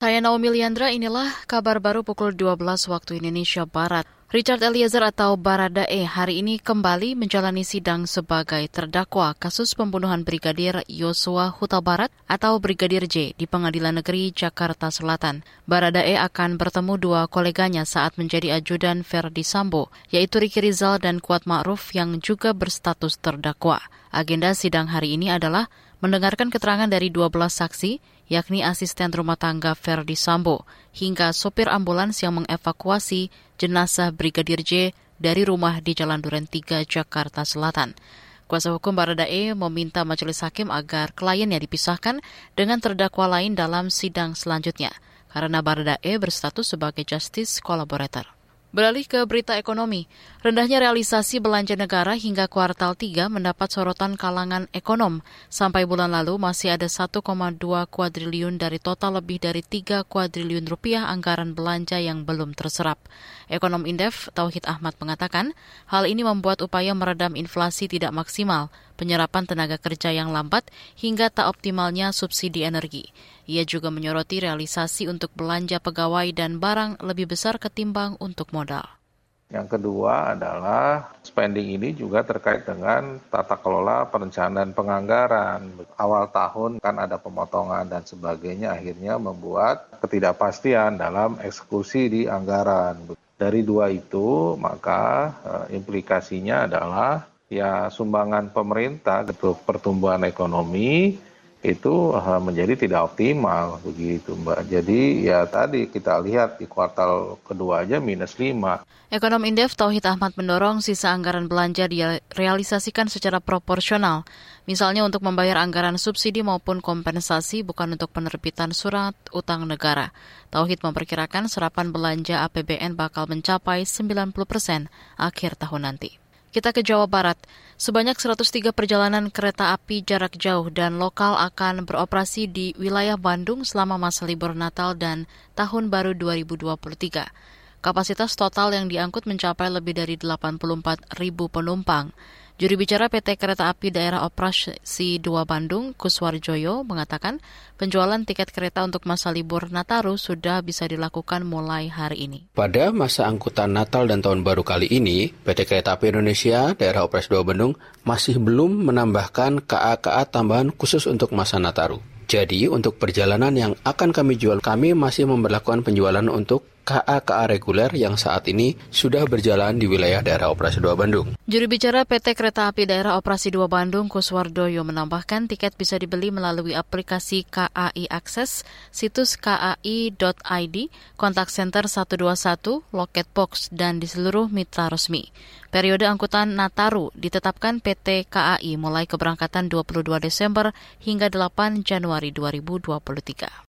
Saya Naomi Liandra, inilah kabar baru pukul 12 waktu Indonesia Barat. Richard Eliezer atau Baradae hari ini kembali menjalani sidang sebagai terdakwa kasus pembunuhan Brigadir Yosua Huta Barat atau Brigadir J di Pengadilan Negeri Jakarta Selatan. Baradae akan bertemu dua koleganya saat menjadi ajudan Verdi Sambo, yaitu Riki Rizal dan Kuat Ma'ruf yang juga berstatus terdakwa. Agenda sidang hari ini adalah mendengarkan keterangan dari 12 saksi yakni asisten rumah tangga Ferdi Sambo, hingga sopir ambulans yang mengevakuasi jenazah Brigadir J dari rumah di Jalan Duren 3, Jakarta Selatan. Kuasa hukum Baradae meminta majelis hakim agar kliennya dipisahkan dengan terdakwa lain dalam sidang selanjutnya, karena Baradae berstatus sebagai justice collaborator. Beralih ke berita ekonomi, rendahnya realisasi belanja negara hingga kuartal 3 mendapat sorotan kalangan ekonom. Sampai bulan lalu masih ada 1,2 kuadriliun dari total lebih dari 3 kuadriliun rupiah anggaran belanja yang belum terserap. Ekonom Indef Tauhid Ahmad mengatakan, hal ini membuat upaya meredam inflasi tidak maksimal, penyerapan tenaga kerja yang lambat, hingga tak optimalnya subsidi energi. Ia juga menyoroti realisasi untuk belanja pegawai dan barang lebih besar ketimbang untuk modal. Yang kedua adalah spending ini juga terkait dengan tata kelola perencanaan penganggaran. Awal tahun kan ada pemotongan dan sebagainya akhirnya membuat ketidakpastian dalam eksekusi di anggaran. Dari dua itu maka eh, implikasinya adalah ya sumbangan pemerintah untuk pertumbuhan ekonomi itu uh, menjadi tidak optimal begitu Mbak. Jadi ya tadi kita lihat di kuartal kedua aja minus 5. Ekonom Indef Tauhid Ahmad mendorong sisa anggaran belanja direalisasikan secara proporsional. Misalnya untuk membayar anggaran subsidi maupun kompensasi bukan untuk penerbitan surat utang negara. Tauhid memperkirakan serapan belanja APBN bakal mencapai 90 persen akhir tahun nanti. Kita ke Jawa Barat. Sebanyak 103 perjalanan kereta api jarak jauh dan lokal akan beroperasi di wilayah Bandung selama masa libur Natal dan Tahun Baru 2023. Kapasitas total yang diangkut mencapai lebih dari 84 ribu penumpang. Juri bicara PT Kereta Api Daerah Operasi 2 Bandung, Kuswarjoyo, mengatakan penjualan tiket kereta untuk masa libur Nataru sudah bisa dilakukan mulai hari ini. Pada masa angkutan Natal dan Tahun Baru kali ini, PT Kereta Api Indonesia Daerah Operasi 2 Bandung masih belum menambahkan KA-KA tambahan khusus untuk masa Nataru. Jadi, untuk perjalanan yang akan kami jual, kami masih memperlakukan penjualan untuk KA-KA reguler yang saat ini sudah berjalan di wilayah daerah Operasi 2 Bandung. Juru bicara PT Kereta Api Daerah Operasi 2 Bandung, Kuswardoyo menambahkan tiket bisa dibeli melalui aplikasi KAI Akses, situs kai.id, kontak center 121, loket box, dan di seluruh mitra resmi. Periode angkutan Nataru ditetapkan PT KAI mulai keberangkatan 22 Desember hingga 8 Januari 2023.